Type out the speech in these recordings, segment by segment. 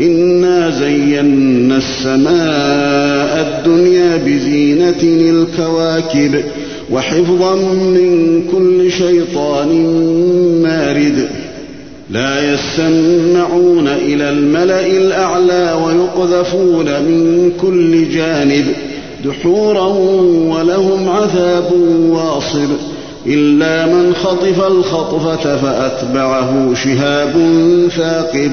إنا زينا السماء الدنيا بزينة الكواكب وحفظا من كل شيطان مارد لا يسمعون إلى الملأ الأعلى ويقذفون من كل جانب دحورا ولهم عذاب واصب إلا من خطف الخطفة فأتبعه شهاب ثاقب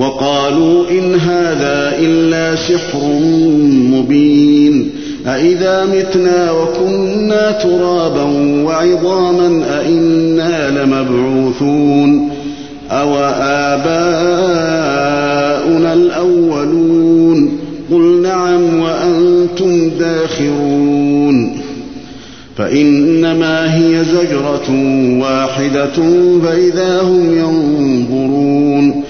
وقالوا إن هذا إلا سحر مبين أإذا متنا وكنا ترابا وعظاما أإنا لمبعوثون أو آباؤنا الأولون قل نعم وأنتم داخرون فإنما هي زجرة واحدة فإذا هم ينظرون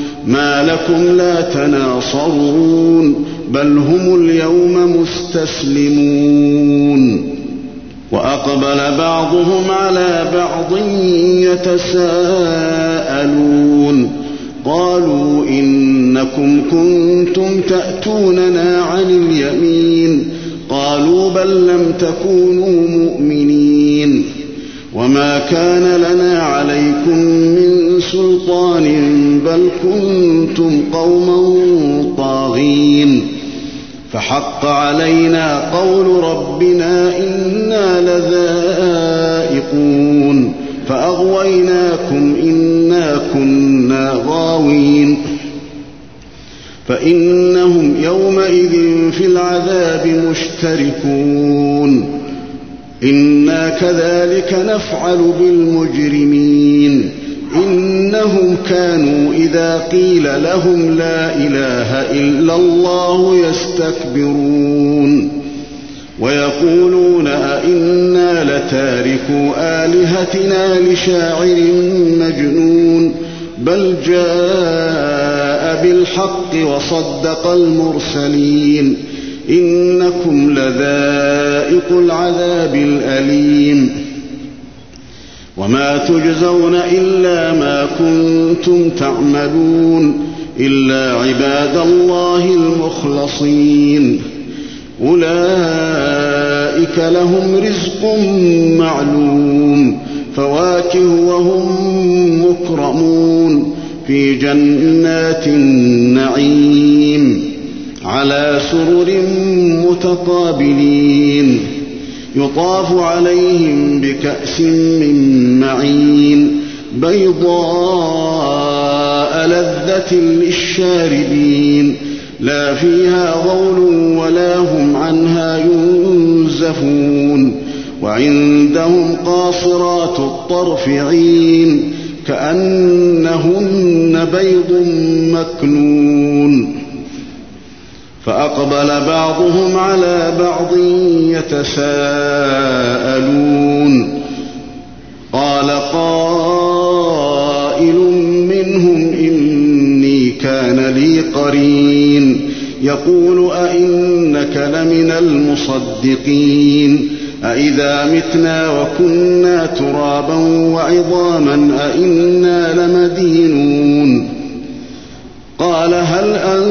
ما لكم لا تناصرون بل هم اليوم مستسلمون. وأقبل بعضهم على بعض يتساءلون. قالوا إنكم كنتم تأتوننا عن اليمين. قالوا بل لم تكونوا مؤمنين. وما كان لنا عليكم من سلطان بل كنتم قوما طاغين فحق علينا قول ربنا إنا لذائقون فأغويناكم إنا كنا غاوين فإنهم يومئذ في العذاب مشتركون إنا كذلك نفعل بالمجرمين إنهم كانوا إذا قيل لهم لا إله إلا الله يستكبرون ويقولون أئنا لتاركوا آلهتنا لشاعر مجنون بل جاء بالحق وصدق المرسلين إنكم لذائق العذاب الأليم. وما تجزون إلا ما كنتم تعملون إلا عباد الله المخلصين. أولئك لهم رزق معلوم فواكه وهم مكرمون. في جنات النعيم. على سرر متقابلين. يطاف عليهم بكأس من معين. بيضاء لذة للشاربين. لا فيها غول ولا هم عنها ينزفون. وعندهم قاصرات الطرف عين. كأنهن بيض مكنون. فأقبل بعضهم على بعض يتساءلون. قال قائل منهم إني كان لي قرين. يقول أئنك لمن المصدقين. أإذا متنا وكنا ترابا وعظاما أئنا لمدينون. قال هل أنتم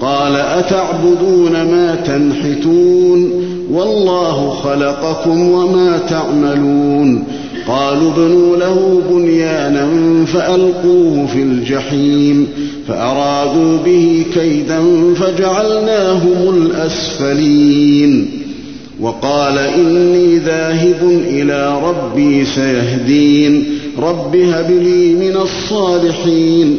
قال أتعبدون ما تنحتون؟ والله خلقكم وما تعملون. قالوا ابنوا له بنيانا فألقوه في الجحيم فأرادوا به كيدا فجعلناهم الأسفلين. وقال إني ذاهب إلى ربي سيهدين. رب هب لي من الصالحين.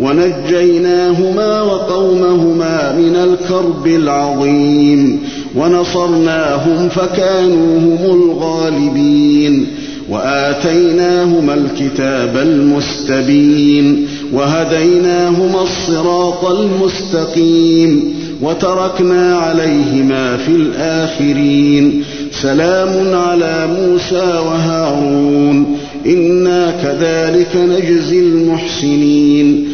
ونجيناهما وقومهما من الكرب العظيم ونصرناهم فكانوا هم الغالبين وآتيناهما الكتاب المستبين وهديناهما الصراط المستقيم وتركنا عليهما في الآخرين سلام على موسى وهارون إنا كذلك نجزي المحسنين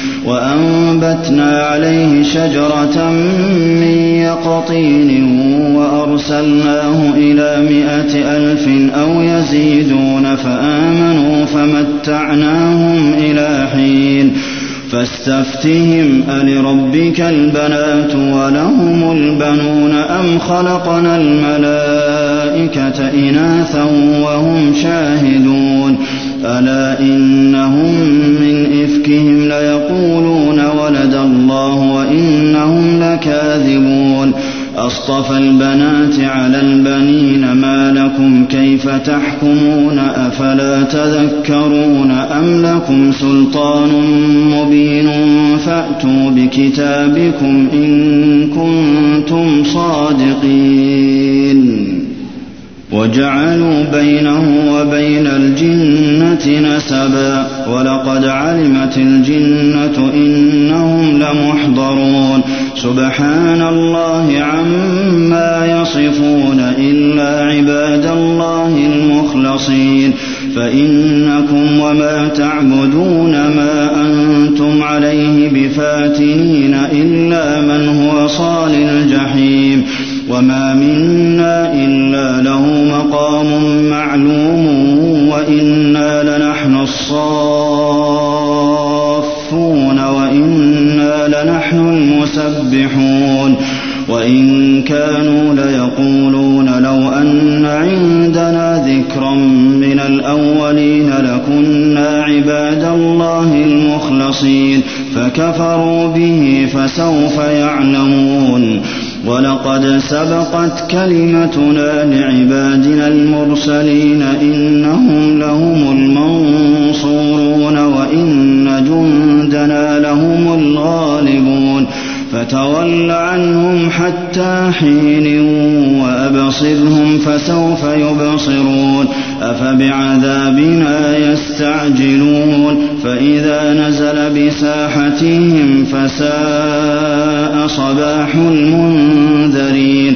وأنبتنا عليه شجرة من يقطين وأرسلناه إلى مائة ألف أو يزيدون فآمنوا فمتعناهم إلى حين فاستفتهم ألربك البنات ولهم البنون أم خلقنا الملائكة إناثا وهم شاهدون ألا إنهم من إفكهم ليقولون ولد الله وإنهم لكاذبون أصطفى البنات على البنين ما لكم كيف تحكمون أفلا تذكرون أم لكم سلطان مبين فأتوا بكتابكم إن كنتم صادقين وجعلوا بينه وبين الجنة نسبا ولقد علمت الجنة إنهم لمحضرون سبحان الله عما يصفون إلا عباد الله المخلصين فإنكم وما تعبدون ما أنتم عليه بفاتنين إلا من هو صال الجحيم وما منا إلا له مقام معلوم وإنا لنحن الصافون وإنا لنحن المسبحون وإن كانوا ليقولون لو أن عندنا ذكرا من الأولين لكنا عباد الله المخلصين فكفروا به فسوف يعلمون ولقد سبقت كلمتنا لعبادنا المرسلين إنهم لهم المنصورون وإن جندنا لهم الغالبون. فتول عنهم حتى حين وأبصرهم فسوف يبصرون أفبعذابنا يستعجلون فإذا نزل بساحتهم فساء صباح المنذرين